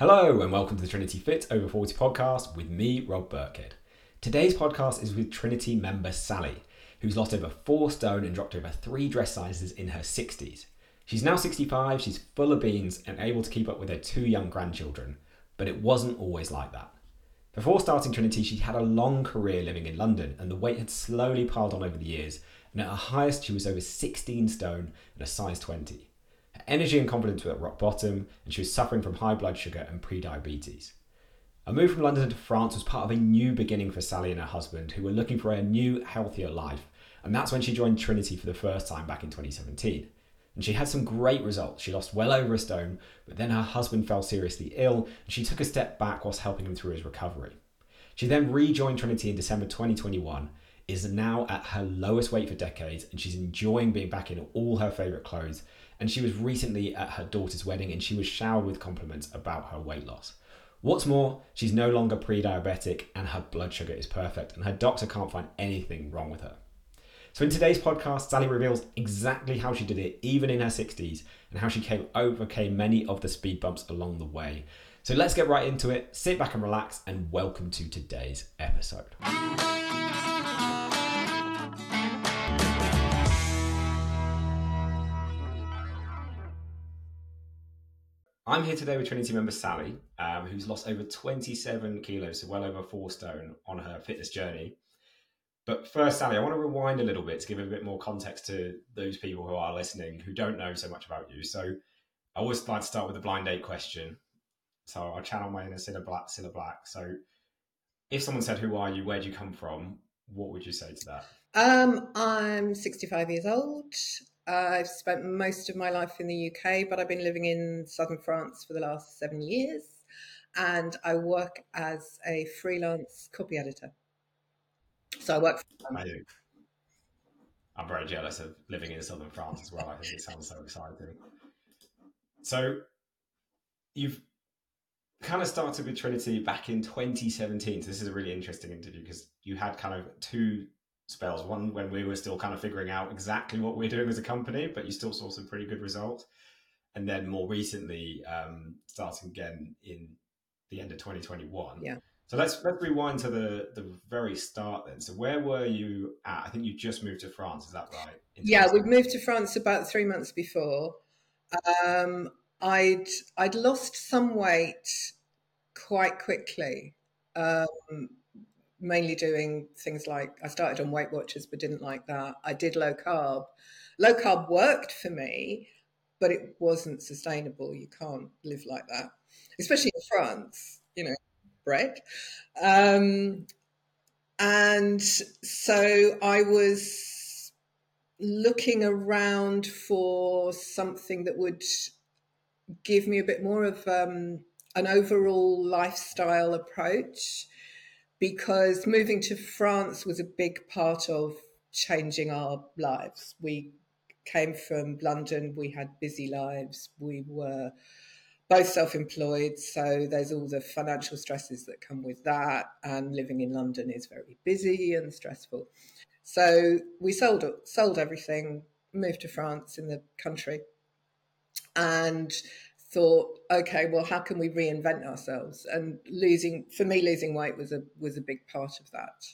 Hello, and welcome to the Trinity Fit Over 40 podcast with me, Rob Burkhead. Today's podcast is with Trinity member Sally, who's lost over four stone and dropped over three dress sizes in her 60s. She's now 65, she's full of beans and able to keep up with her two young grandchildren, but it wasn't always like that. Before starting Trinity, she had a long career living in London, and the weight had slowly piled on over the years, and at her highest, she was over 16 stone and a size 20. Energy and confidence were at rock bottom, and she was suffering from high blood sugar and pre-diabetes. A move from London to France was part of a new beginning for Sally and her husband, who were looking for a new, healthier life, and that's when she joined Trinity for the first time back in 2017. And she had some great results. She lost well over a stone, but then her husband fell seriously ill, and she took a step back whilst helping him through his recovery. She then rejoined Trinity in December 2021, is now at her lowest weight for decades, and she's enjoying being back in all her favourite clothes and she was recently at her daughter's wedding and she was showered with compliments about her weight loss. What's more, she's no longer pre diabetic and her blood sugar is perfect, and her doctor can't find anything wrong with her. So, in today's podcast, Sally reveals exactly how she did it, even in her 60s, and how she came overcame many of the speed bumps along the way. So, let's get right into it. Sit back and relax, and welcome to today's episode. I'm here today with Trinity member Sally, um, who's lost over 27 kilos, so well over four stone on her fitness journey. But first, Sally, I want to rewind a little bit to give a bit more context to those people who are listening who don't know so much about you. So I always like to start with a blind date question. So I'll channel my inner Cilla Black. Cilla Black. So if someone said, "Who are you? Where do you come from?" What would you say to that? Um, I'm 65 years old. I've spent most of my life in the UK, but I've been living in southern France for the last seven years. And I work as a freelance copy editor. So I work for. Amazing. I'm very jealous of living in southern France as well. I think it sounds so exciting. So you've kind of started with Trinity back in 2017. So this is a really interesting interview because you had kind of two spells. One when we were still kind of figuring out exactly what we're doing as a company, but you still saw some pretty good results. And then more recently, um, starting again in the end of 2021. Yeah. So let's let's rewind to the the very start then. So where were you at? I think you just moved to France. Is that right? Yeah, we moved to France about three months before. Um, I'd I'd lost some weight quite quickly. Um, mainly doing things like I started on Weight Watchers, but didn't like that. I did low carb. Low carb worked for me, but it wasn't sustainable. You can't live like that, especially in France, you know, bread. Um, and so I was looking around for something that would give me a bit more of um, an overall lifestyle approach because moving to France was a big part of changing our lives. We came from London, we had busy lives, we were both self employed, so there's all the financial stresses that come with that, and living in London is very busy and stressful. So we sold sold everything, moved to France in the country, and thought, okay, well, how can we reinvent ourselves? And losing, for me, losing weight was a was a big part of that.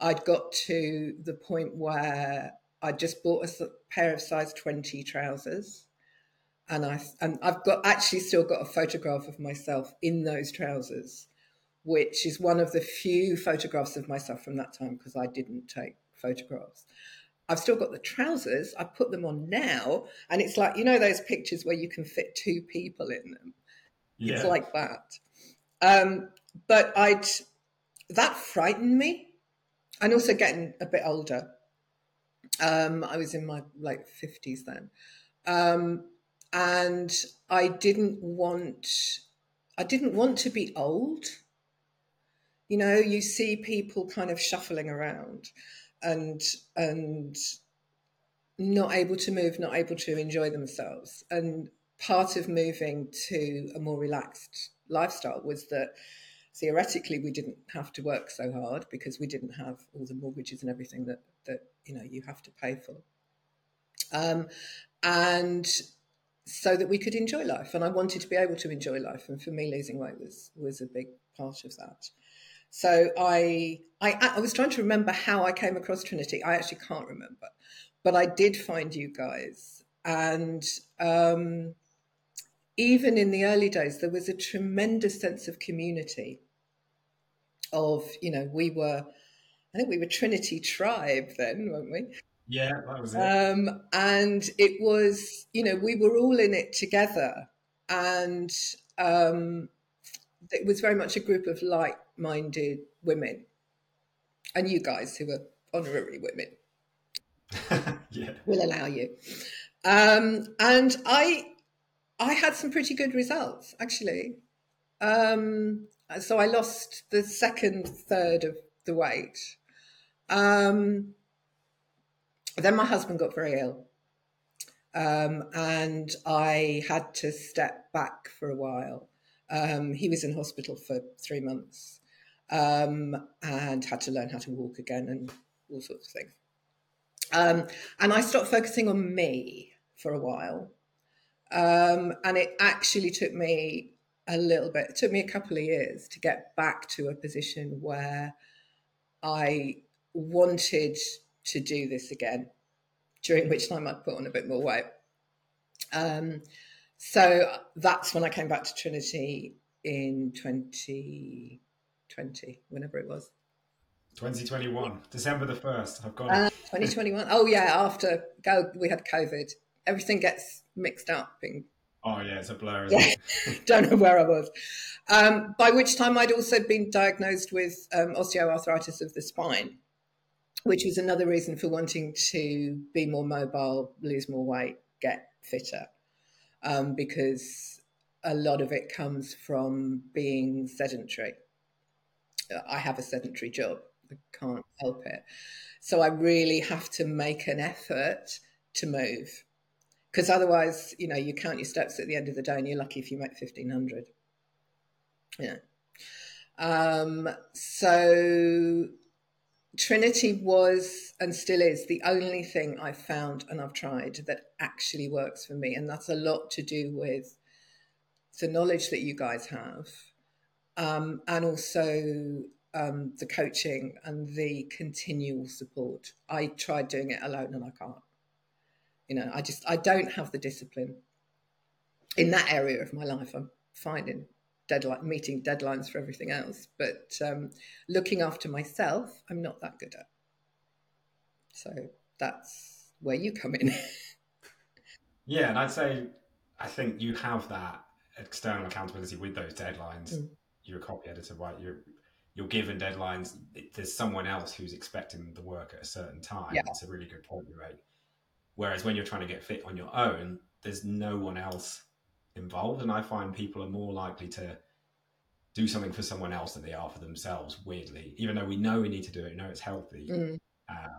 I'd got to the point where I just bought a pair of size twenty trousers, and I and I've got actually still got a photograph of myself in those trousers, which is one of the few photographs of myself from that time because I didn't take photographs. I've still got the trousers. I put them on now, and it's like you know those pictures where you can fit two people in them. Yeah. It's like that. Um, but I'd that frightened me, and also getting a bit older. Um, I was in my like fifties then, um, and I didn't want. I didn't want to be old. You know, you see people kind of shuffling around and and not able to move, not able to enjoy themselves. And part of moving to a more relaxed lifestyle was that theoretically we didn't have to work so hard because we didn't have all the mortgages and everything that that you know you have to pay for. Um, and so that we could enjoy life. And I wanted to be able to enjoy life. And for me, losing weight was was a big part of that. So I, I, I was trying to remember how I came across Trinity. I actually can't remember, but I did find you guys, and um, even in the early days, there was a tremendous sense of community. Of you know, we were, I think we were Trinity Tribe then, weren't we? Yeah, that was it. Um, and it was, you know, we were all in it together, and um, it was very much a group of like minded women and you guys who are honorary women yeah. will allow you. Um, and I, I had some pretty good results actually. Um, so I lost the second third of the weight. Um, then my husband got very ill. Um, and I had to step back for a while. Um, he was in hospital for three months um, and had to learn how to walk again and all sorts of things. Um, and I stopped focusing on me for a while. Um, and it actually took me a little bit, it took me a couple of years to get back to a position where I wanted to do this again, during which time I'd put on a bit more weight. Um, so that's when I came back to Trinity in 20, 20, whenever it was. 2021, December the 1st. I've got uh, it. 2021. Oh, yeah, after go, we had COVID. Everything gets mixed up. In, oh, yeah, it's a blur. Yeah. Don't know where I was. Um, by which time I'd also been diagnosed with um, osteoarthritis of the spine, which was another reason for wanting to be more mobile, lose more weight, get fitter, um, because a lot of it comes from being sedentary. I have a sedentary job. I can't help it. So I really have to make an effort to move. Because otherwise, you know, you count your steps at the end of the day and you're lucky if you make 1500. Yeah. Um, so Trinity was and still is the only thing I've found and I've tried that actually works for me. And that's a lot to do with the knowledge that you guys have um, and also um, the coaching and the continual support. I tried doing it alone and I can't. You know, I just I don't have the discipline in that area of my life. I'm finding deadline meeting deadlines for everything else, but um, looking after myself, I'm not that good at. So that's where you come in. yeah, and I'd say I think you have that external accountability with those deadlines. Mm you're a copy editor, right? You're you're given deadlines. There's someone else who's expecting the work at a certain time. Yeah. That's a really good point you made. Whereas when you're trying to get fit on your own, there's no one else involved, and I find people are more likely to do something for someone else than they are for themselves. Weirdly, even though we know we need to do it, know it's healthy. Mm. Um,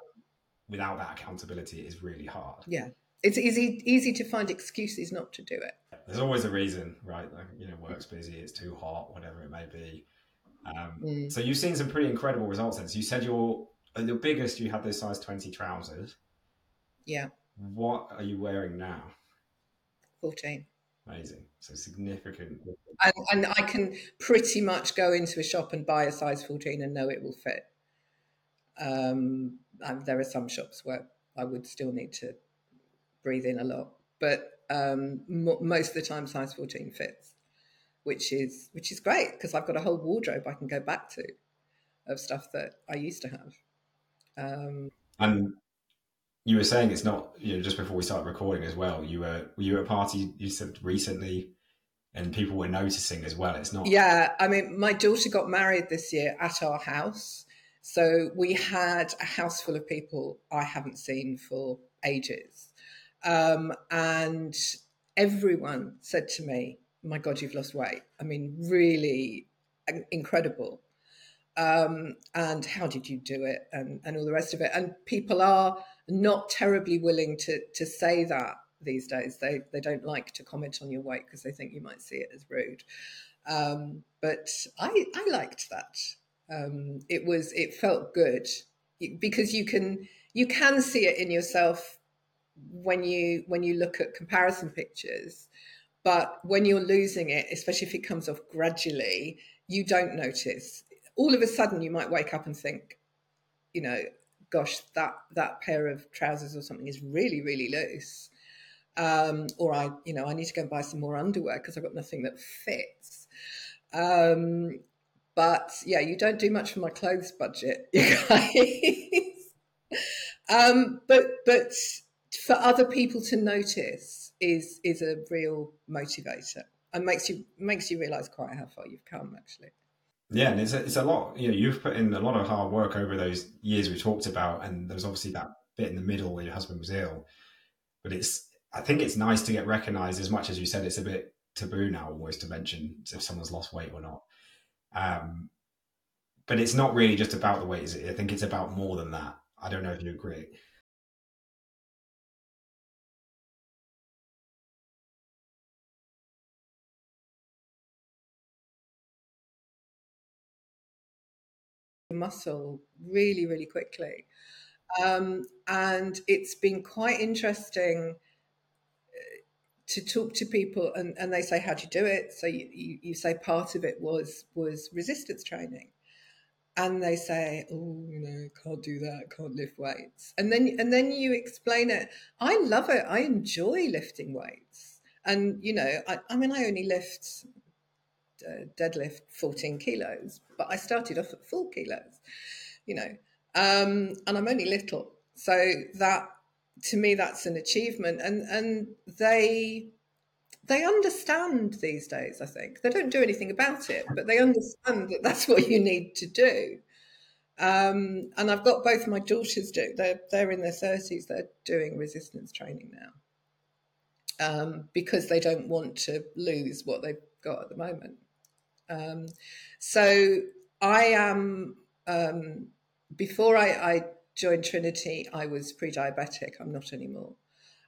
without that accountability, it is really hard. Yeah, it's easy easy to find excuses not to do it. There's always a reason, right? Like, you know, work's busy, it's too hot, whatever it may be. Um, mm. So you've seen some pretty incredible results. Then, so you said your the biggest you had those size twenty trousers. Yeah. What are you wearing now? Fourteen. Amazing. So significant. And, and, I can pretty much go into a shop and buy a size 14 and know it will fit. Um, there are some shops where I would still need to breathe in a lot, but um, most of the time size 14 fits, which is which is great because I've got a whole wardrobe I can go back to of stuff that I used to have. Um, and you were saying it's not you know just before we started recording as well. You were were you at a party you said recently, and people were noticing as well. It's not. Yeah, I mean, my daughter got married this year at our house. So we had a house full of people I haven't seen for ages. Um, and everyone said to me, My God, you've lost weight. I mean, really incredible. Um, and how did you do it? And, and all the rest of it. And people are not terribly willing to, to say that these days. They, they don't like to comment on your weight because they think you might see it as rude. Um, but I, I liked that. Um, it was it felt good because you can you can see it in yourself when you when you look at comparison pictures but when you're losing it especially if it comes off gradually you don't notice. All of a sudden you might wake up and think you know gosh that that pair of trousers or something is really really loose. Um, or i you know i need to go and buy some more underwear because i've got nothing that fits. Um, but yeah you don't do much for my clothes budget you guys. Um, but but for other people to notice is is a real motivator and makes you makes you realize quite how far you've come actually. Yeah and it's a, it's a lot you know you've put in a lot of hard work over those years we talked about and there's obviously that bit in the middle where your husband was ill but it's i think it's nice to get recognized as much as you said it's a bit taboo now almost to mention if someone's lost weight or not. Um, but it's not really just about the weight is it? i think it's about more than that. I don't know if you agree muscle really, really quickly. Um, and it's been quite interesting uh, to talk to people and, and they say, how do you do it? So you, you, you say part of it was, was resistance training. And they say, oh, you know, can't do that, can't lift weights. And then, and then you explain it. I love it. I enjoy lifting weights. And, you know, I, I mean, I only lift uh, deadlift 14 kilos, but I started off at four kilos, you know, um, and I'm only little. So that, to me, that's an achievement. And, and they, they understand these days, I think. They don't do anything about it, but they understand that that's what you need to do. Um, and I've got both my daughters do. They're they're in their thirties. They're doing resistance training now um, because they don't want to lose what they've got at the moment. Um, so I am, um, before I, I, joined Trinity, I was pre diabetic. I'm not anymore.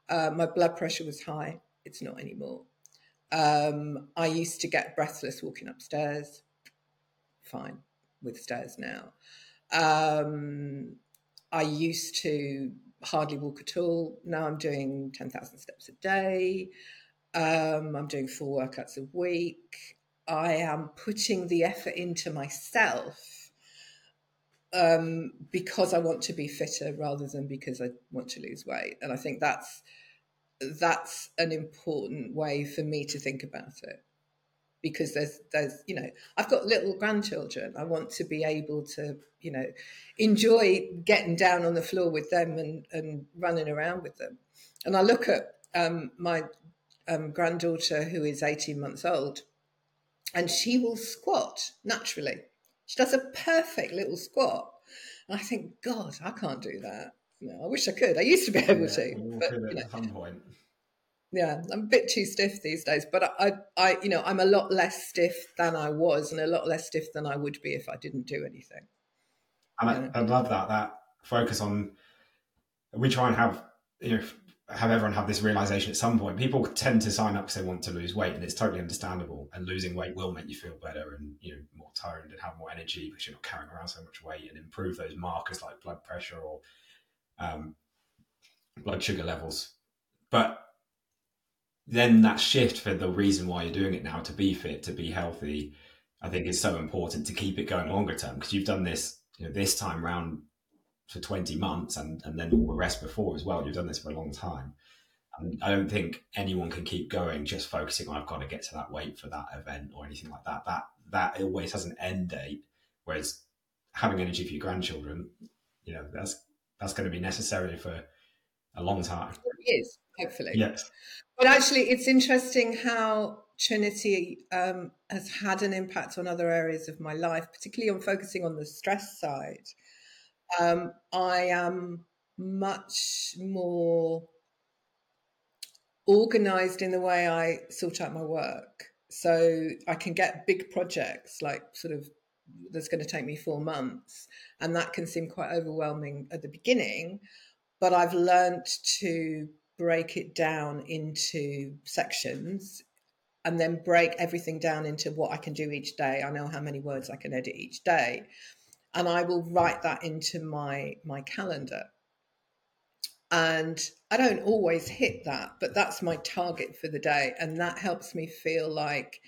Uh, my blood pressure was high. It's not anymore. Um, I used to get breathless walking upstairs. Fine with stairs now. Um, I used to hardly walk at all. Now I'm doing 10,000 steps a day. Um, I'm doing four workouts a week. I am putting the effort into myself um, because I want to be fitter rather than because I want to lose weight. And I think that's that's an important way for me to think about it because there's there's you know I've got little grandchildren. I want to be able to you know enjoy getting down on the floor with them and and running around with them. And I look at um, my um, granddaughter who is 18 months old and she will squat naturally. She does a perfect little squat. And I think, God, I can't do that. No, I wish I could. I used to be able yeah, to, but you know, at some point. Yeah, I'm a bit too stiff these days, but I, I, you know, I'm a lot less stiff than I was, and a lot less stiff than I would be if I didn't do anything. And I, I love that that focus on. We try and have you know have everyone have this realization at some point. People tend to sign up because they want to lose weight, and it's totally understandable. And losing weight will make you feel better and you know more toned and have more energy because you're not carrying around so much weight, and improve those markers like blood pressure or um, blood sugar levels. But then that shift for the reason why you're doing it now to be fit, to be healthy, I think is so important to keep it going longer term because you've done this you know, this time round for 20 months and, and then all the rest before as well. You've done this for a long time. And I don't think anyone can keep going just focusing on I've got to get to that weight for that event or anything like that. That that always has an end date. Whereas having energy for your grandchildren, you know, that's that's going to be necessary for a long time. It is, hopefully. Yes. But actually, it's interesting how Trinity um, has had an impact on other areas of my life, particularly on focusing on the stress side um, I am much more organized in the way I sort out my work. So I can get big projects like sort of that's going to take me four months. And that can seem quite overwhelming at the beginning. But I've learned to break it down into sections and then break everything down into what I can do each day. I know how many words I can edit each day and I will write that into my my calendar. And I don't always hit that, but that's my target for the day. And that helps me feel like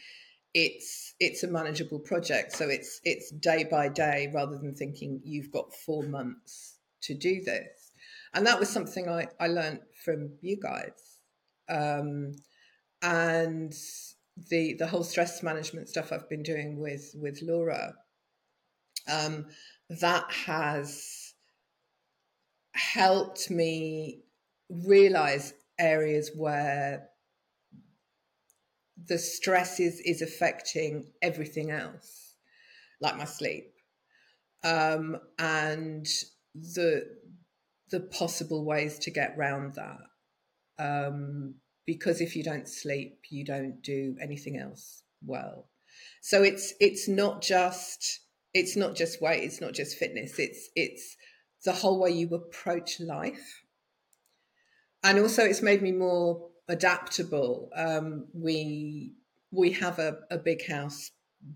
it's it's a manageable project. So it's it's day by day rather than thinking you've got four months to do this. And that was something I, I learned from you guys. Um, and the the whole stress management stuff I've been doing with with Laura, um, that has helped me realize areas where the stress is is affecting everything else, like my sleep, um, and the the possible ways to get around that. Um, because if you don't sleep, you don't do anything else well. So it's it's not just it's not just weight, it's not just fitness, it's it's the whole way you approach life. And also it's made me more adaptable. Um, we we have a, a big house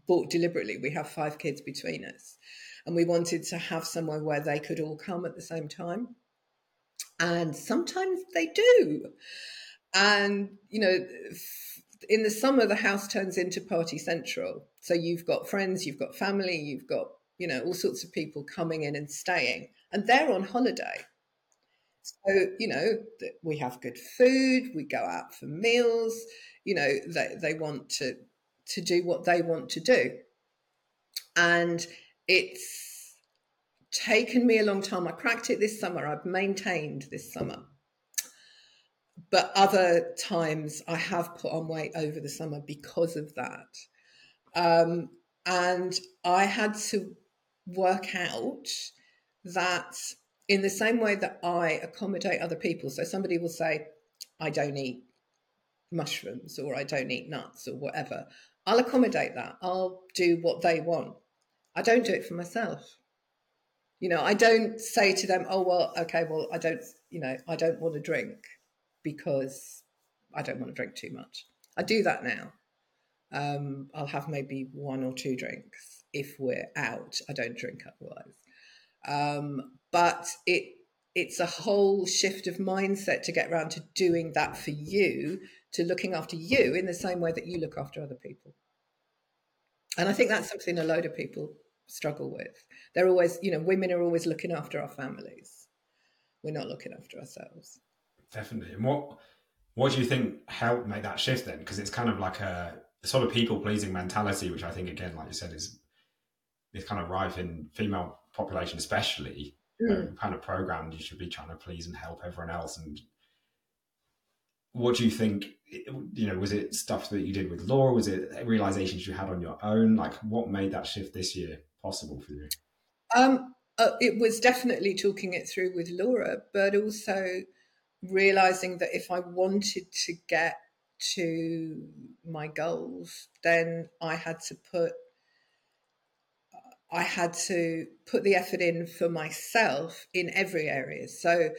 bought deliberately. We have five kids between us. And we wanted to have somewhere where they could all come at the same time. And sometimes they do. And, you know, in the summer, the house turns into party central. So you've got friends, you've got family, you've got, you know, all sorts of people coming in and staying, and they're on holiday. So, you know, we have good food, we go out for meals, you know, they, they want to, to do what they want to do. And it's taken me a long time. I cracked it this summer, I've maintained this summer but other times I have put on weight over the summer because of that. Um, and I had to work out that in the same way that I accommodate other people. So somebody will say, I don't eat mushrooms or I don't eat nuts or whatever. I'll accommodate that. I'll do what they want. I don't do it for myself. You know, I don't say to them, oh, well, okay, well, I don't, you know, I don't want to drink because I don't want to drink too much. I do that now. Um, I'll have maybe one or two drinks if we're out. I don't drink otherwise. Um, but it it's a whole shift of mindset to get around to doing that for you, to looking after you in the same way that you look after other people. And I think that's something a load of people struggle with. They're always, you know, women are always looking after our families. We're not looking after ourselves definitely. And what what do you think helped make that shift then? Because it's kind of like a, a sort of people pleasing mentality, which I think again, like you said, is is kind of rife in female population, especially. Mm. kind of programmed you should be trying to please and help everyone else. And what do you think? You know, was it stuff that you did with Laura? Was it realizations you had on your own? Like, what made that shift this year possible for you? Um, uh, it was definitely talking it through with Laura, but also realizing that if I wanted to get to my goals, then I had to put I had to put the effort in for myself in every area. So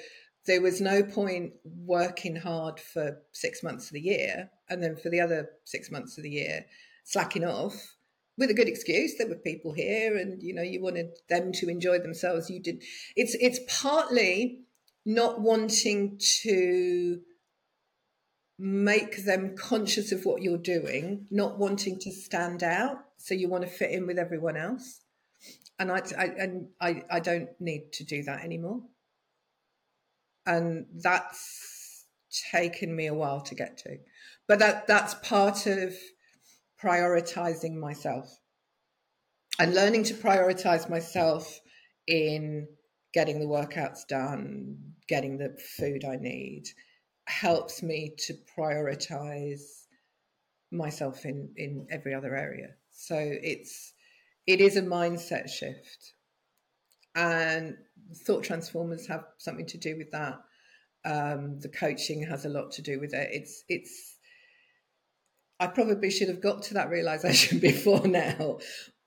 there was no point working hard for six months of the year and then for the other six months of the year slacking off with a good excuse. There were people here and you know you wanted them to enjoy themselves. You did it's it's partly not wanting to make them conscious of what you're doing, not wanting to stand out. So you want to fit in with everyone else. And I, I and I, I don't need to do that anymore. And that's taken me a while to get to. But that that's part of prioritizing myself and learning to prioritize myself in getting the workouts done, getting the food I need, helps me to prioritize myself in in every other area. So it's it is a mindset shift, and thought transformers have something to do with that. Um, the coaching has a lot to do with it. It's it's. I probably should have got to that realization before now,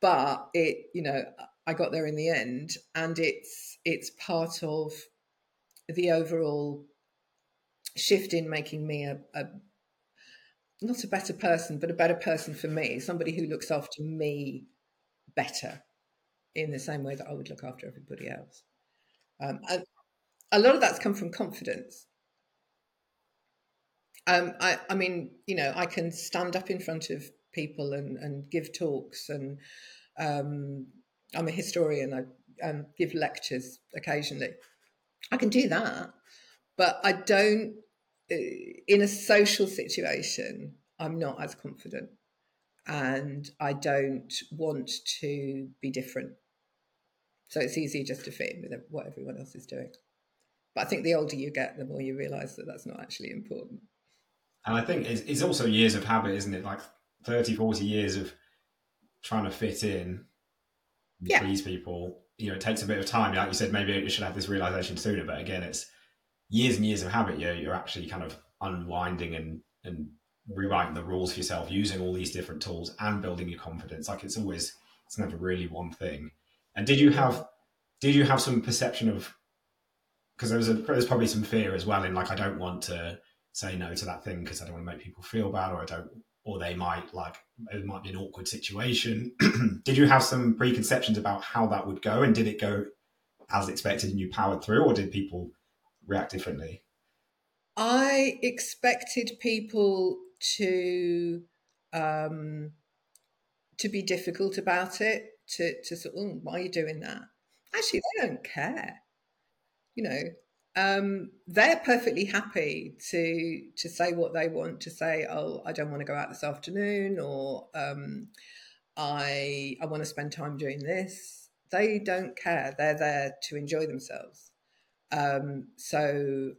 but it you know I got there in the end, and it's it's part of the overall shift in making me a, a not a better person, but a better person for me, somebody who looks after me better in the same way that I would look after everybody else. Um, and, a lot of that's come from confidence. Um, I, I mean, you know, I can stand up in front of people and, and give talks, and um, I'm a historian. I um, give lectures occasionally. I can do that, but I don't. Uh, in a social situation, I'm not as confident, and I don't want to be different. So it's easier just to fit in with what everyone else is doing. But I think the older you get, the more you realise that that's not actually important. And I think it's, it's also years of habit, isn't it? Like 30, 40 years of trying to fit in, yeah. please people. You know, it takes a bit of time. Like you said, maybe you should have this realization sooner. But again, it's years and years of habit. You're, you're actually kind of unwinding and, and rewriting the rules for yourself using all these different tools and building your confidence. Like it's always, it's never really one thing. And did you have, did you have some perception of, because there was a, there's probably some fear as well in like, I don't want to, say no to that thing because I don't want to make people feel bad or I don't or they might like it might be an awkward situation. did you have some preconceptions about how that would go and did it go as expected and you powered through or did people react differently? I expected people to um to be difficult about it, to to sort of, oh, why are you doing that? Actually, they don't care. You know, um, they're perfectly happy to to say what they want to say. Oh, I don't want to go out this afternoon, or um, I I want to spend time doing this. They don't care. They're there to enjoy themselves. Um, so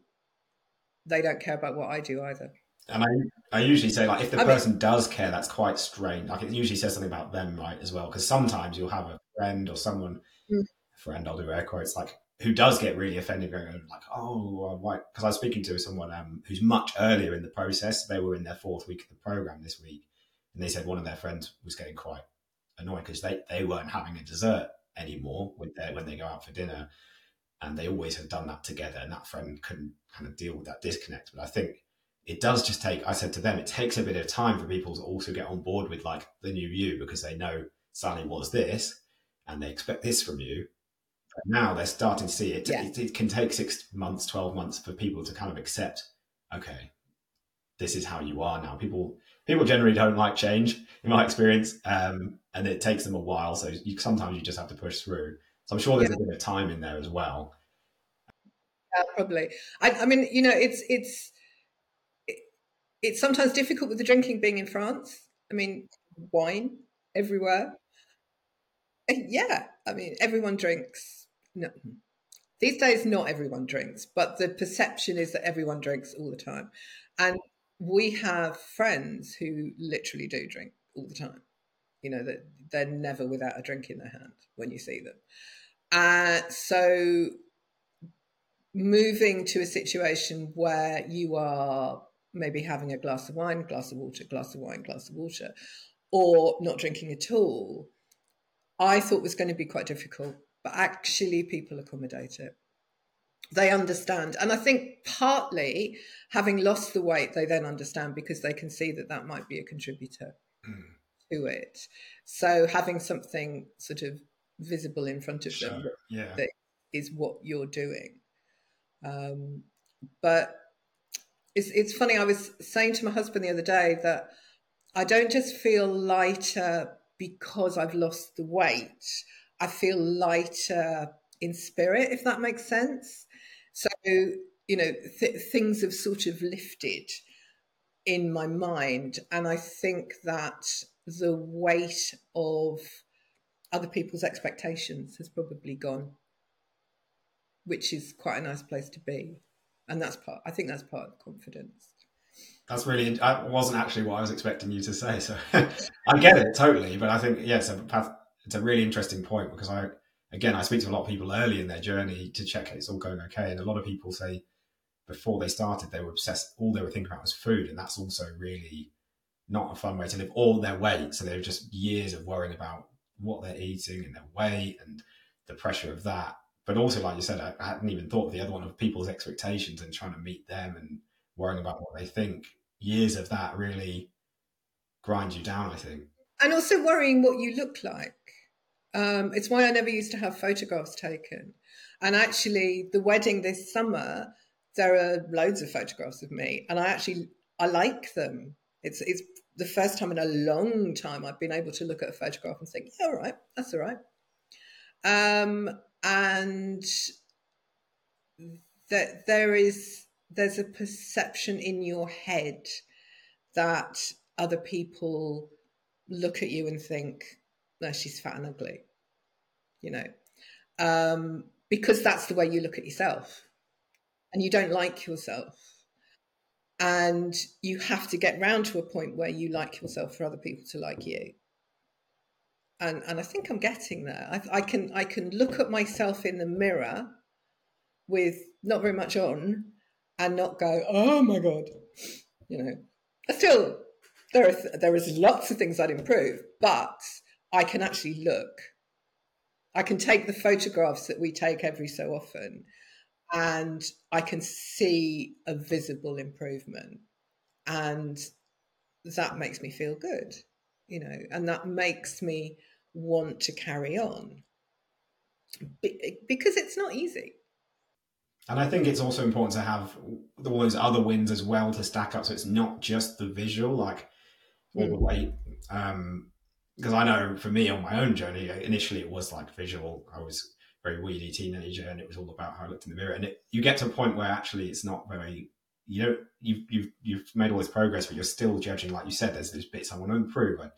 they don't care about what I do either. And I, I usually say like if the I person mean, does care, that's quite strange. Like it usually says something about them, right, as well. Because sometimes you'll have a friend or someone, mm. friend, I'll do air quotes, like who does get really offended, going like, "Oh, why?" Because I was speaking to someone um, who's much earlier in the process. They were in their fourth week of the program this week, and they said one of their friends was getting quite annoyed because they they weren't having a dessert anymore with their, when they go out for dinner, and they always had done that together, and that friend couldn't kind of deal with that disconnect. But I think it does just take. I said to them, it takes a bit of time for people to also get on board with like the new you because they know Sally was this, and they expect this from you but now they're starting to see it. Yeah. it. It can take six months, 12 months for people to kind of accept, okay, this is how you are now. People people generally don't like change, in my experience, um, and it takes them a while. So you, sometimes you just have to push through. So I'm sure there's yeah. a bit of time in there as well. Yeah, probably. I, I mean, you know, it's it's it, it's sometimes difficult with the drinking being in France. I mean, wine everywhere. Yeah, I mean, everyone drinks no. These days, not everyone drinks, but the perception is that everyone drinks all the time. And we have friends who literally do drink all the time. You know, that they're never without a drink in their hand when you see them. Uh, so moving to a situation where you are maybe having a glass of wine, glass of water, glass of wine, glass of water, or not drinking at all, I thought was going to be quite difficult but actually people accommodate it. They understand. And I think partly having lost the weight, they then understand because they can see that that might be a contributor mm. To it. So having something sort of visible in front of them yeah. that is what you're doing. Um, but it's, it's funny, I was saying to my husband the other day that I don't just feel lighter because I've lost the weight. I feel lighter in spirit, if that makes sense. So, you know, th- things have sort of lifted in my mind. And I think that the weight of other people's expectations has probably gone, which is quite a nice place to be. And that's part, I think that's part of confidence. That's really, that wasn't actually what I was expecting you to say. So I get it totally. But I think, yes, yeah, it's a really interesting point because I, again, I speak to a lot of people early in their journey to check it's all going okay. And a lot of people say before they started, they were obsessed, all they were thinking about was food. And that's also really not a fun way to live all their weight. So they're just years of worrying about what they're eating and their weight and the pressure of that. But also, like you said, I, I hadn't even thought of the other one of people's expectations and trying to meet them and worrying about what they think. Years of that really grind you down, I think. And also worrying what you look like. Um, it's why I never used to have photographs taken And actually, the wedding this summer, there are loads of photographs of me, and I actually I like them. It's it's the first time in a long time I've been able to look at a photograph and think, yeah, all right, that's all right. Um, and that there is there's a perception in your head that other people look at you and think, no, she's fat and ugly, you know, um, because that's the way you look at yourself and you don't like yourself. And you have to get round to a point where you like yourself for other people to like you. And, and I think I'm getting there. I, I can I can look at myself in the mirror with not very much on and not go, oh my god, you know. Still, there are there is lots of things I'd improve, but I can actually look. I can take the photographs that we take every so often, and I can see a visible improvement, and that makes me feel good, you know, and that makes me want to carry on because it's not easy. And I think it's also important to have all those other wins as well to stack up. So it's not just the visual, like all the weight. Um, because I know for me on my own journey, initially it was like visual. I was very weedy teenager, and it was all about how I looked in the mirror. And it, you get to a point where actually it's not very. You know, you've you've you've made all this progress, but you're still judging. Like you said, there's these bits I want to improve. I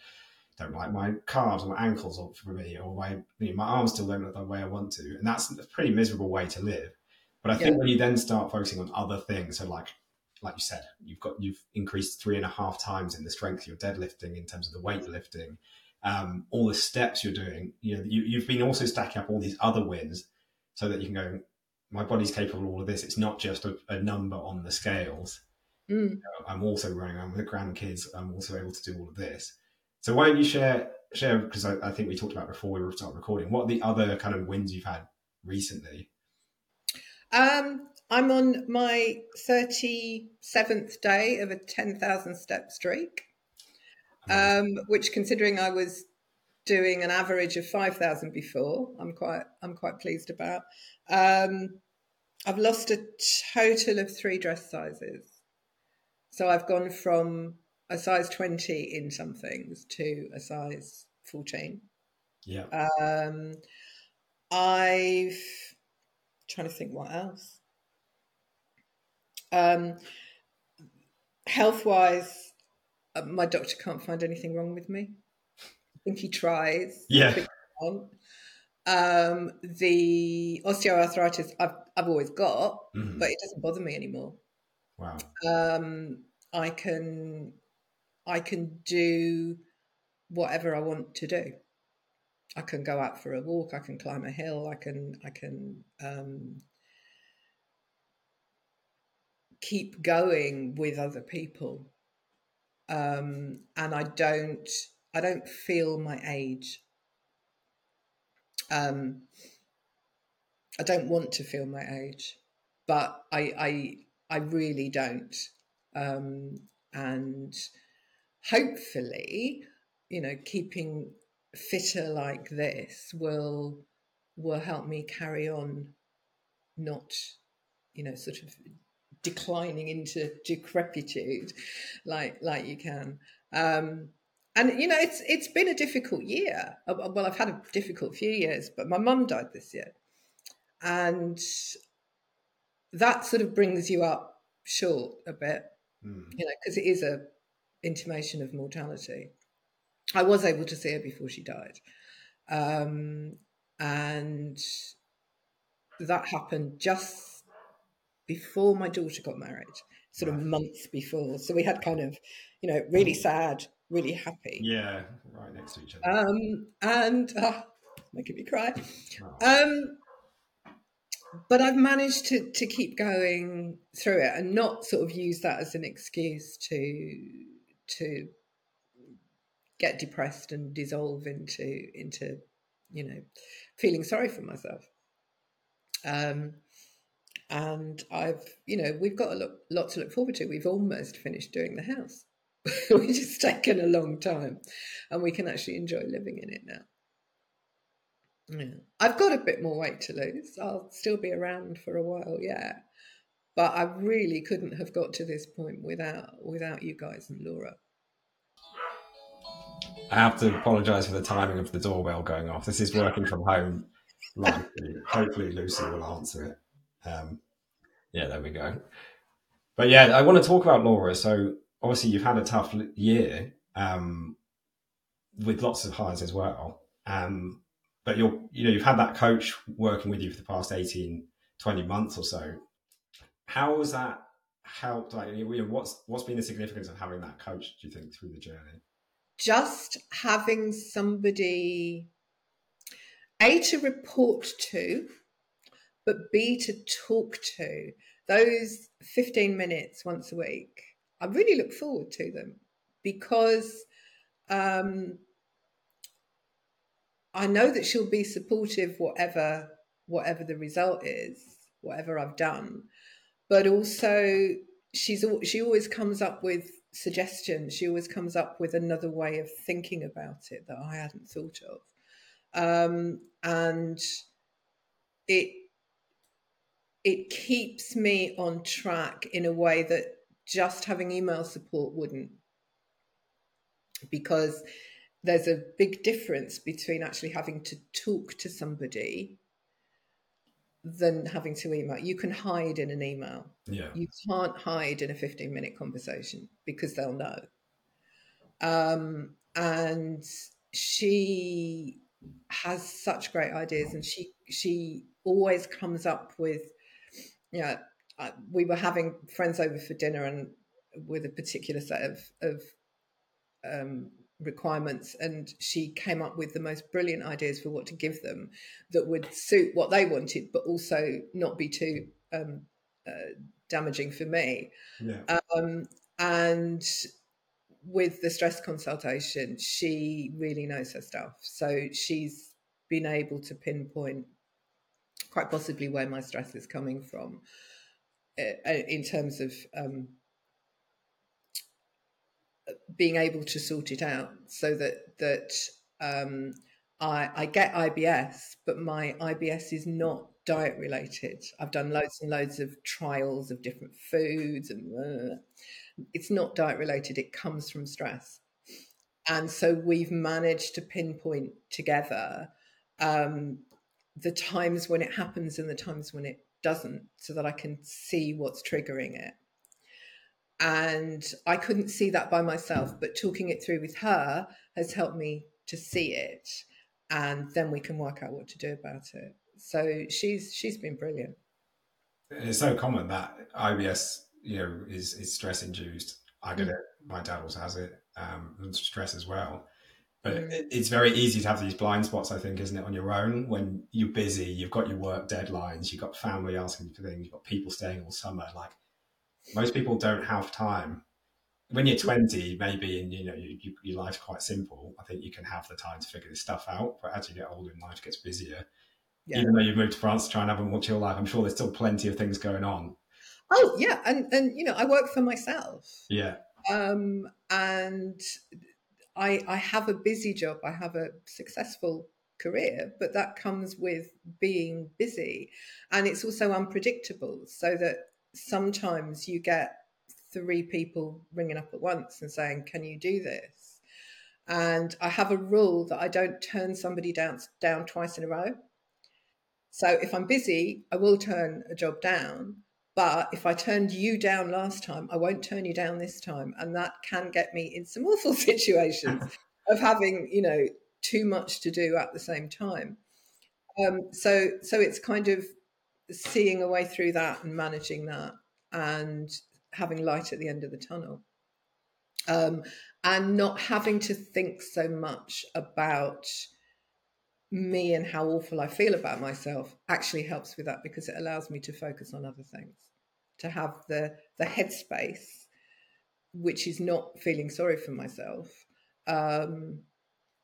don't like my calves or my ankles, or for me, or my you know, my arms still don't look the way I want to, and that's a pretty miserable way to live. But I think yeah. when you then start focusing on other things, so like like you said, you've got you've increased three and a half times in the strength you're deadlifting in terms of the weight lifting, um, all the steps you're doing. You know, you, you've been also stacking up all these other wins, so that you can go. My body's capable of all of this. It's not just a, a number on the scales. Mm. You know, I'm also running around with the grandkids. I'm also able to do all of this. So why don't you share share because I, I think we talked about before we were starting recording. What are the other kind of wins you've had recently? Um, I'm on my 37th day of a 10,000 step streak, um, which, considering I was doing an average of 5,000 before, I'm quite I'm quite pleased about. Um, I've lost a total of three dress sizes, so I've gone from a size 20 in some things to a size 14. Yeah. Um, I've trying to think what else. Um, health wise, uh, my doctor can't find anything wrong with me. I think he tries. Yeah. Um, the osteoarthritis I've, I've always got, mm-hmm. but it doesn't bother me anymore. Wow. Um, I can I can do whatever I want to do. I can go out for a walk. I can climb a hill. I can I can um, keep going with other people, um, and I don't I don't feel my age. Um, I don't want to feel my age, but I I I really don't, um, and hopefully, you know, keeping fitter like this will will help me carry on not you know sort of declining into decrepitude like like you can um and you know it's it's been a difficult year uh, well i've had a difficult few years but my mum died this year and that sort of brings you up short a bit mm. you know because it is a intimation of mortality I was able to see her before she died. Um, and that happened just before my daughter got married, sort of months before. So we had kind of, you know, really sad, really happy. Yeah, right next to each other. Um, and uh, making me cry. Oh. Um, but I've managed to to keep going through it and not sort of use that as an excuse to to get depressed and dissolve into into you know feeling sorry for myself um and i've you know we've got a lot, lot to look forward to we've almost finished doing the house which has taken a long time and we can actually enjoy living in it now Yeah. I've got a bit more weight to lose. I'll still be around for a while, yeah. But I really couldn't have got to this point without without you guys and Laura. I have to apologise for the timing of the doorbell going off. This is working from home. Likely. Hopefully, Lucy will answer it. Um, yeah, there we go. But yeah, I want to talk about Laura. So obviously, you've had a tough year um, with lots of highs as well. Um, but you're, you know, you've had that coach working with you for the past 18, 20 months or so. How has that helped? Like, what's what's been the significance of having that coach? Do you think through the journey? Just having somebody a to report to, but b to talk to. Those fifteen minutes once a week, I really look forward to them because um, I know that she'll be supportive, whatever whatever the result is, whatever I've done but also she's she always comes up with suggestions. She always comes up with another way of thinking about it that I hadn't thought of, um, and it it keeps me on track in a way that just having email support wouldn't, because there's a big difference between actually having to talk to somebody than having to email. You can hide in an email. Yeah. You can't hide in a 15 minute conversation because they'll know. Um, and she has such great ideas and she she always comes up with you know we were having friends over for dinner and with a particular set of of um, requirements and she came up with the most brilliant ideas for what to give them that would suit what they wanted but also not be too um, uh, damaging for me yeah. um, and with the stress consultation she really knows her stuff so she's been able to pinpoint quite possibly where my stress is coming from uh, in terms of um, being able to sort it out so that that um, I, I get IBS, but my IBS is not diet related. I've done loads and loads of trials of different foods, and uh, it's not diet related. It comes from stress, and so we've managed to pinpoint together um, the times when it happens and the times when it doesn't, so that I can see what's triggering it and I couldn't see that by myself, but talking it through with her has helped me to see it, and then we can work out what to do about it. So she's she's been brilliant. It's so common that IBS, you know, is is stress induced. I get mm. it. My dad also has it, um, and stress as well. But mm. it's very easy to have these blind spots, I think, isn't it, on your own when you're busy, you've got your work deadlines, you've got family asking for things, you've got people staying all summer. Like most people don't have time. When you're 20, maybe, and you know you, you, your life's quite simple. I think you can have the time to figure this stuff out. But as you get older and life gets busier, yeah. even though you've moved to France to try and have a more chill life, I'm sure there's still plenty of things going on. Oh yeah, and and you know I work for myself. Yeah. Um, and I I have a busy job. I have a successful career, but that comes with being busy, and it's also unpredictable. So that sometimes you get three people ringing up at once and saying, Can you do this? And I have a rule that I don't turn somebody down, down twice in a row. So if I'm busy, I will turn a job down. But if I turned you down last time, I won't turn you down this time. And that can get me in some awful situations of having, you know, too much to do at the same time. Um, so, so it's kind of seeing a way through that and managing that and having light at the end of the tunnel. Um, and not having to think so much about me and how awful I feel about myself actually helps with that because it allows me to focus on other things, to have the the headspace, which is not feeling sorry for myself, um,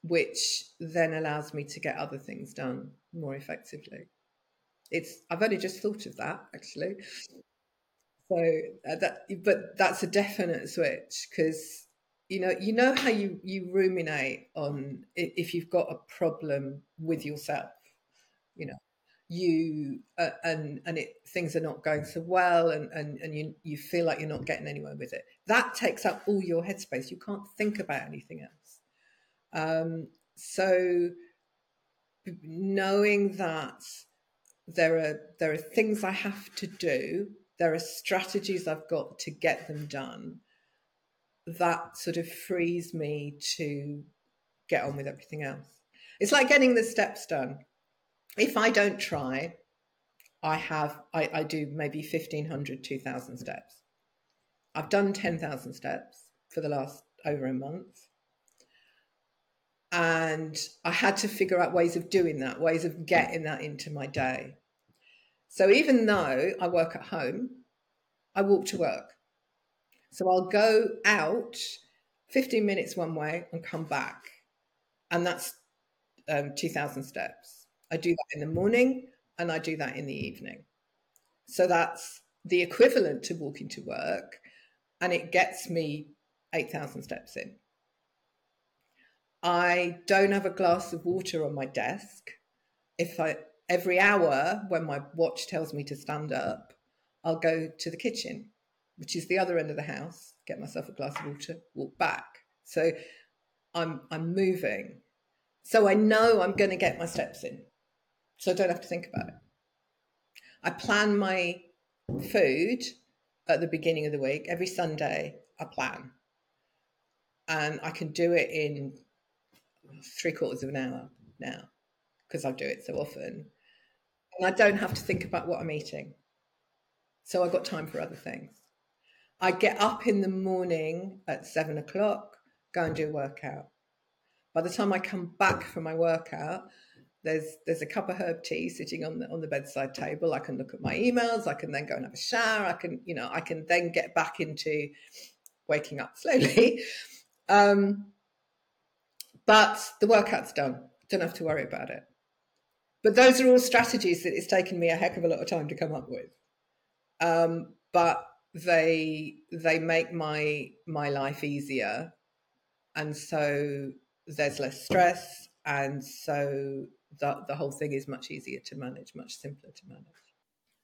which then allows me to get other things done more effectively. It's I've only just thought of that actually. So uh, that, but that's a definite switch because you know you know how you you ruminate on if you've got a problem with yourself you know you uh, and and it things are not going so well and and, and you you feel like you're not getting anywhere with it. That takes up all your headspace. You can't think about anything else. Um, so knowing that there are there are things i have to do there are strategies i've got to get them done that sort of frees me to get on with everything else. It's like getting the steps done if I don't try, I have I, I do maybe 1500 2000 steps. I've done 10,000 steps for the last over a month. And I had to figure out ways of doing that, ways of getting that into my day. So even though I work at home, I walk to work. So I'll go out 15 minutes one way and come back. And that's um, 2,000 steps. I do that in the morning and I do that in the evening. So that's the equivalent to walking to work and it gets me 8,000 steps in. I don't have a glass of water on my desk. If I every hour when my watch tells me to stand up, I'll go to the kitchen, which is the other end of the house, get myself a glass of water, walk back. So I'm I'm moving. So I know I'm going to get my steps in so I don't have to think about it. I plan my food at the beginning of the week. Every Sunday, I plan. And I can do it in three quarters of an hour now because I do it so often. And I don't have to think about what I'm eating. So I've got time for other things. I get up in the morning at seven o'clock, go and do a workout. By the time I come back from my workout, there's there's a cup of herb tea sitting on the on the bedside table. I can look at my emails. I can then go and have a shower. I can you know I can then get back into waking up slowly. Um, but the workout's done. Don't have to worry about it. But those are all strategies that it's taken me a heck of a lot of time to come up with. Um, but they they make my my life easier, and so there's less stress, and so the, the whole thing is much easier to manage, much simpler to manage.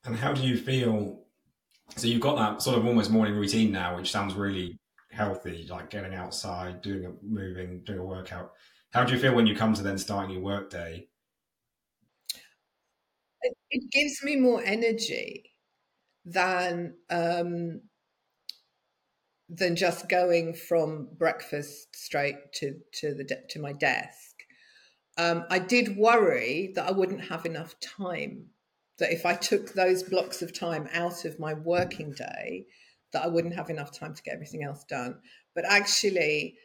And how do you feel? So you've got that sort of almost morning routine now, which sounds really healthy, like getting outside, doing a moving, doing a workout. How do you feel when you come to then starting your work day? It, it gives me more energy than um, than just going from breakfast straight to to the to my desk um, I did worry that I wouldn't have enough time. That if I took those blocks of time out of my working day, that I wouldn't have enough time to get everything else done. But actually,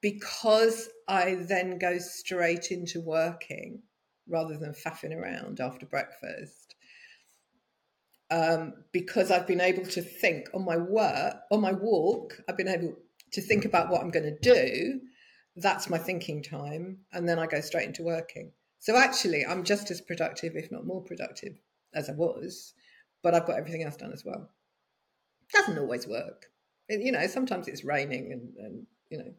because I then go straight into working rather than faffing around after breakfast, um, because I've been able to think on my work, on my walk, I've been able to think about what I'm going to do that's my thinking time and then i go straight into working. So actually i'm just as productive if not more productive as i was but i've got everything else done as well. Doesn't always work. You know sometimes it's raining and, and you know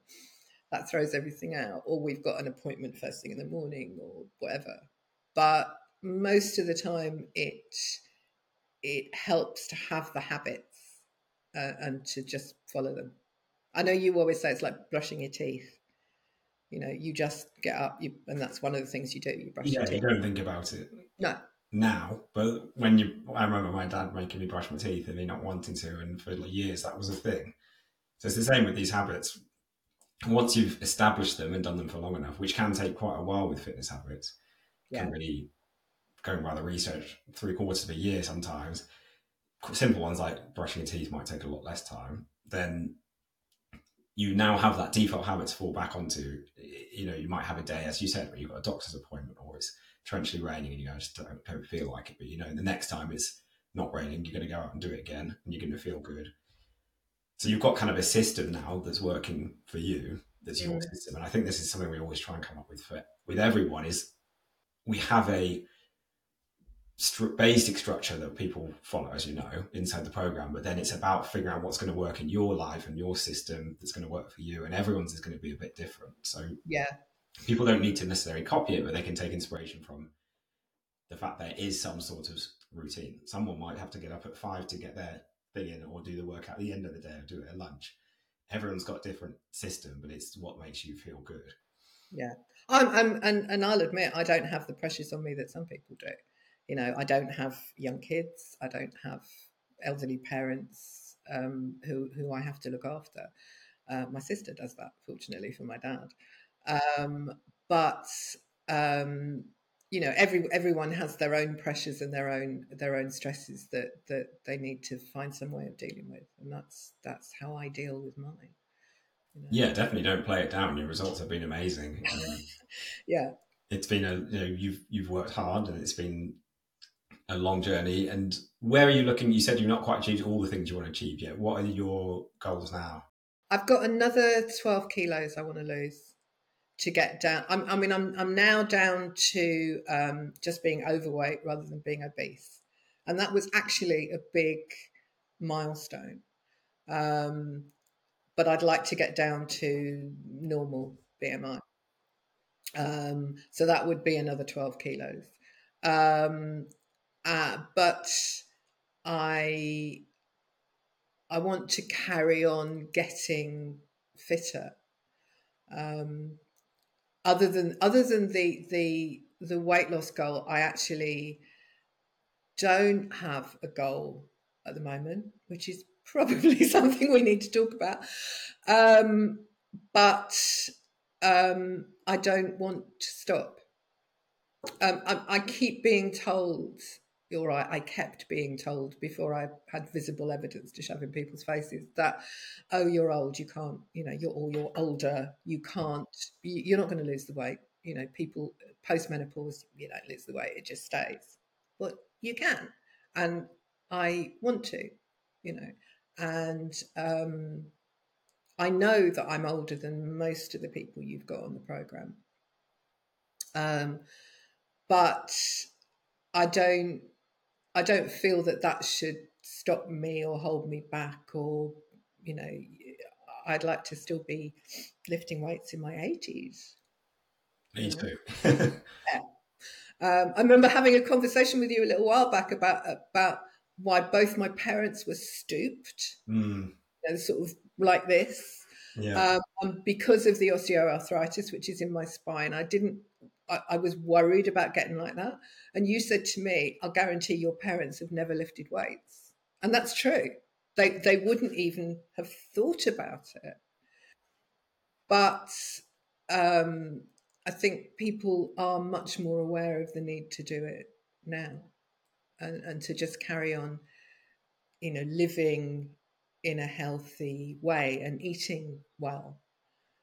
that throws everything out or we've got an appointment first thing in the morning or whatever. But most of the time it it helps to have the habits uh, and to just follow them. I know you always say it's like brushing your teeth you know, you just get up, you, and that's one of the things you do. You brush. Yeah, you don't think about it. No. Now, but when you, I remember my dad making me brush my teeth and me not wanting to, and for like years that was a thing. So it's the same with these habits. Once you've established them and done them for long enough, which can take quite a while with fitness habits, yeah. can really, going by the research, three quarters of a year sometimes. Simple ones like brushing your teeth might take a lot less time. Then you now have that default habit to fall back onto. You know, you might have a day, as you said, where you've got a doctor's appointment or it's torrentially raining and you I just don't, don't feel like it. But you know, the next time it's not raining, you're going to go out and do it again and you're going to feel good. So you've got kind of a system now that's working for you, that's your mm. system. And I think this is something we always try and come up with for with everyone is we have a basic structure that people follow, as you know, inside the program. But then it's about figuring out what's going to work in your life and your system that's going to work for you. And everyone's is going to be a bit different. So yeah, people don't need to necessarily copy it, but they can take inspiration from the fact there is some sort of routine. Someone might have to get up at five to get their thing in, or do the work at the end of the day, or do it at lunch. Everyone's got a different system, but it's what makes you feel good. Yeah, I'm, I'm, and and I'll admit I don't have the pressures on me that some people do. You know, I don't have young kids. I don't have elderly parents um, who who I have to look after. Uh, my sister does that, fortunately for my dad. Um, but um, you know, every everyone has their own pressures and their own their own stresses that that they need to find some way of dealing with, and that's that's how I deal with mine. You know? Yeah, definitely don't play it down. Your results have been amazing. Yeah, it's been a you know you've you've worked hard and it's been a long journey. And where are you looking? You said you've not quite achieved all the things you want to achieve yet. What are your goals now? I've got another twelve kilos I want to lose to get down. I'm, i mean, I'm I'm now down to um, just being overweight rather than being obese, and that was actually a big milestone. Um, but I'd like to get down to normal BMI. Um, so that would be another 12 kilos. Um, uh, but I I want to carry on getting fitter. Um, other than other than the the the weight loss goal, I actually don't have a goal at the moment, which is probably something we need to talk about. Um, but um, I don't want to stop. Um, I, I, keep being told you're right. I kept being told before I had visible evidence to shove in people's faces that, oh, you're old, you can't, you know, you're or you're older, you can't, you're not going to lose the weight. You know, people post menopause, you don't lose the weight, it just stays. But you can, and I want to, you know, and um, I know that I'm older than most of the people you've got on the program. Um, but I don't I don't feel that that should stop me or hold me back or, you know, I'd like to still be lifting weights in my 80s. Me too. yeah. um, I remember having a conversation with you a little while back about about why both my parents were stooped, mm. you know, sort of like this. Yeah. Um, because of the osteoarthritis, which is in my spine, I didn't I, I, was worried about getting like that. And you said to me, I'll guarantee your parents have never lifted weights. And that's true. They, they wouldn't even have thought about it. But um, I think people are much more aware of the need to do it now and, and to just carry on, you know, living in a healthy way and eating well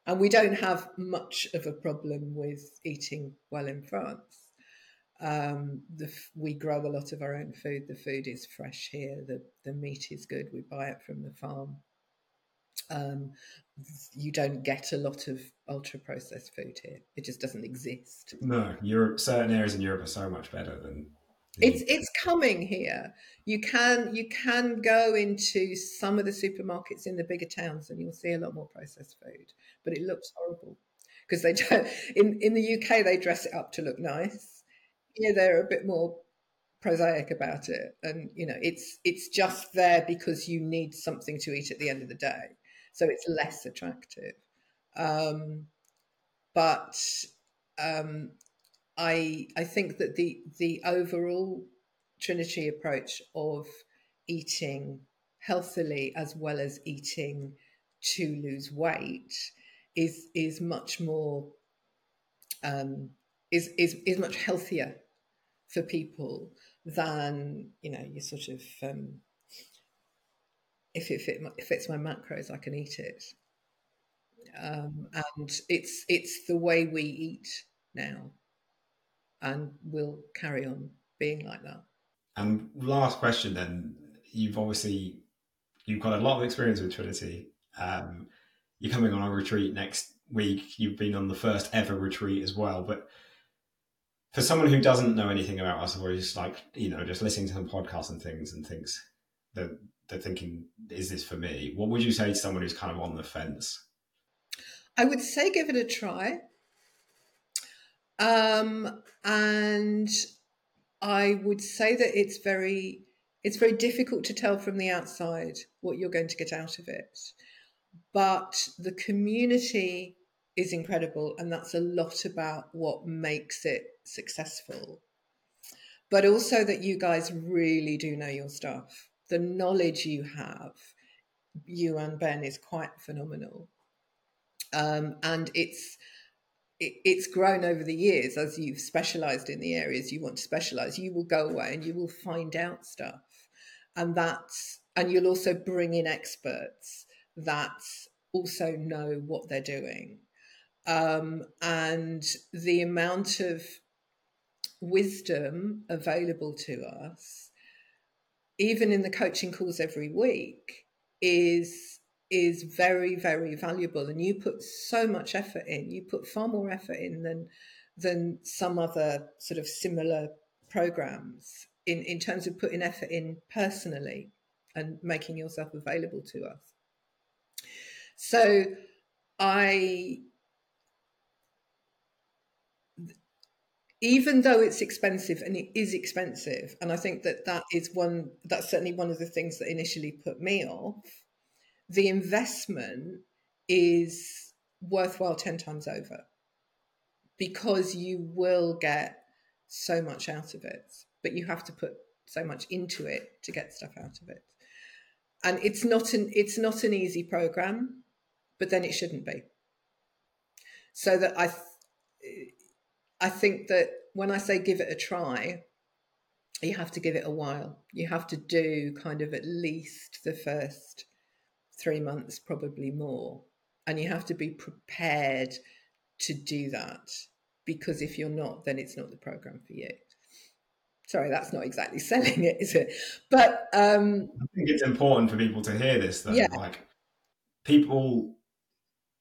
and we don't have much of a problem with eating well in France. Um, the, we grow a lot of our own food. The food is fresh here. The, the meat is good. We buy it from the farm. Um, you don't get a lot of ultra processed food here. It just doesn't exist. No, Europe. Certain areas in Europe are so much better than it's it's coming here. You can you can go into some of the supermarkets in the bigger towns and you'll see a lot more processed food, but it looks horrible because they don't. In in the UK they dress it up to look nice. Here they're a bit more prosaic about it, and you know it's it's just there because you need something to eat at the end of the day, so it's less attractive. Um, but um, I I think that the the overall Trinity approach of eating healthily as well as eating to lose weight is is much more um, is is is much healthier for people than you know you sort of um, if it fit, fits my macros I can eat it. Um, and it's it's the way we eat now and will carry on being like that. And last question then, you've obviously you've got a lot of experience with Trinity. Um, you're coming on a retreat next week. You've been on the first ever retreat as well, but for someone who doesn't know anything about us or is like you know just listening to some podcasts and things and thinks that they're thinking is this for me what would you say to someone who's kind of on the fence i would say give it a try Um, and I would say that it's very it's very difficult to tell from the outside what you're going to get out of it. But the community is incredible, and that's a lot about what makes it successful. But also that you guys really do know your stuff. The knowledge you have, you and Ben, is quite phenomenal. Um, and it's it, it's grown over the years as you've specialized in the areas you want to specialize. You will go away and you will find out stuff, and that's and you'll also bring in experts that also know what they're doing. Um, and the amount of wisdom available to us, even in the coaching calls every week, is is very very valuable and you put so much effort in you put far more effort in than than some other sort of similar programs in in terms of putting effort in personally and making yourself available to us. So i even though it's expensive and it is expensive and i think that that is one that's certainly one of the things that initially put me off the investment is worthwhile 10 times over because you will get so much out of it but you have to put so much into it to get stuff out of it. And it's not an it's not an easy program but then it shouldn't be. So that i i think that when i say give it a try you have to give it a while. You have to do kind of at least the first three months, probably more. And you have to be prepared to do that because if you're not, then it's not the program for you. Sorry, that's not exactly selling it, is it? But um, I think it's important for people to hear this, though. Yeah. Like people,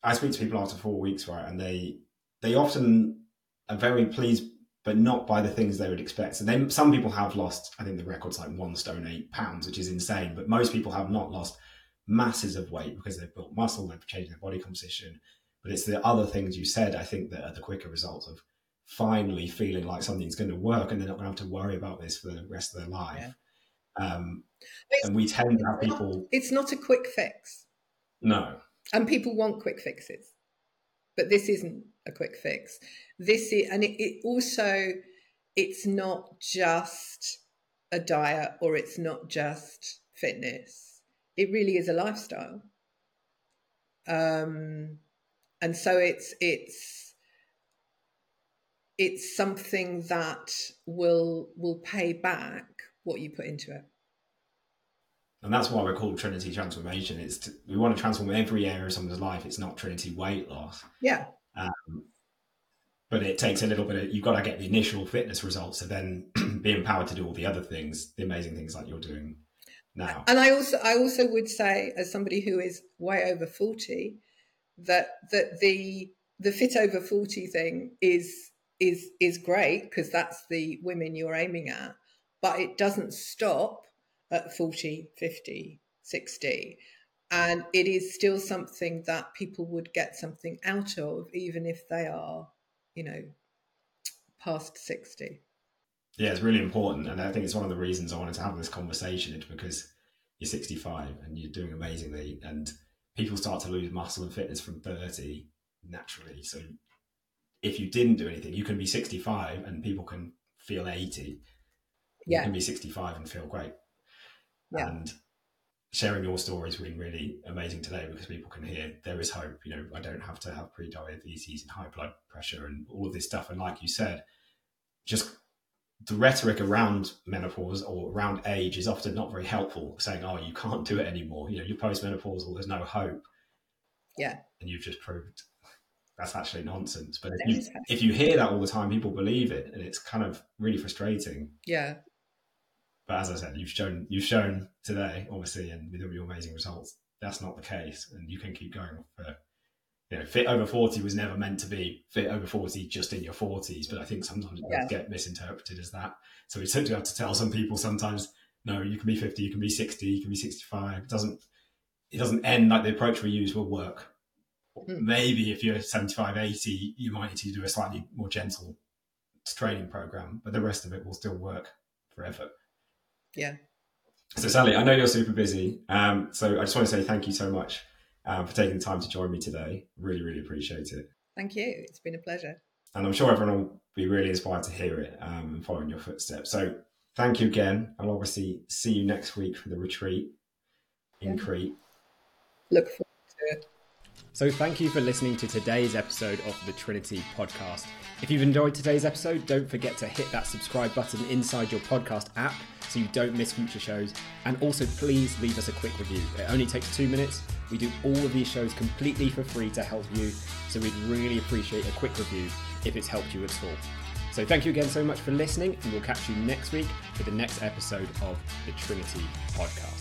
I speak to people after four weeks, right, and they they often are very pleased, but not by the things they would expect. So then some people have lost. I think the record's like one stone eight pounds, which is insane. But most people have not lost masses of weight because they've built muscle, they've changed their body composition. But it's the other things you said, I think, that are the quicker results of finally feeling like something's going to work and they're not going to have to worry about this for the rest of their life. Yeah. Um, and we tend to have people. Not, it's not a quick fix. No. And people want quick fixes. But this isn't a quick fix. This is, and it, it also, it's not just a diet or it's not just fitness it really is a lifestyle. Um, and so it's it's it's something that will will pay back what you put into it. And that's why we're called Trinity Transformation. It's to, we want to transform every area of someone's life. It's not Trinity weight loss. Yeah. Um, but it takes a little bit of you've got to get the initial fitness results to then be empowered to do all the other things, the amazing things like you're doing now. And I also I also would say, as somebody who is way over forty, that that the the fit over forty thing is is is great because that's the women you're aiming at, but it doesn't stop at 40, 50, 60. And it is still something that people would get something out of, even if they are, you know, past 60. Yeah, it's really important. And I think it's one of the reasons I wanted to have this conversation is because you're 65 and you're doing amazingly. And people start to lose muscle and fitness from 30 naturally. So if you didn't do anything, you can be 65 and people can feel 80. Yeah. You can be 65 and feel great. Yeah. And sharing your story has been really amazing today because people can hear there is hope. You know, I don't have to have pre-diabetes and high blood pressure and all of this stuff. And like you said, just the rhetoric around menopause or around age is often not very helpful, saying, "Oh, you can't do it anymore. You know, you're postmenopausal. There's no hope." Yeah, and you've just proved that's actually nonsense. But if you, if you hear that all the time, people believe it, and it's kind of really frustrating. Yeah. But as I said, you've shown you've shown today, obviously, and with all your amazing results, that's not the case, and you can keep going for you know, fit over 40 was never meant to be fit over 40 just in your 40s, but I think sometimes it yeah. get misinterpreted as that. So we simply have to tell some people sometimes, no, you can be 50, you can be 60, you can be 65. It doesn't, it doesn't end like the approach we use will work. Mm. Maybe if you're 75, 80, you might need to do a slightly more gentle training program, but the rest of it will still work forever. Yeah. So, Sally, I know you're super busy. Um, so, I just want to say thank you so much um, for taking the time to join me today. Really, really appreciate it. Thank you. It's been a pleasure. And I'm sure everyone will be really inspired to hear it um, and follow in your footsteps. So, thank you again. I'll obviously see you next week for the retreat in yeah. Crete. Look forward to it. So, thank you for listening to today's episode of the Trinity podcast. If you've enjoyed today's episode, don't forget to hit that subscribe button inside your podcast app so you don't miss future shows. And also, please leave us a quick review. It only takes two minutes. We do all of these shows completely for free to help you, so we'd really appreciate a quick review if it's helped you at all. So, thank you again so much for listening, and we'll catch you next week for the next episode of the Trinity podcast.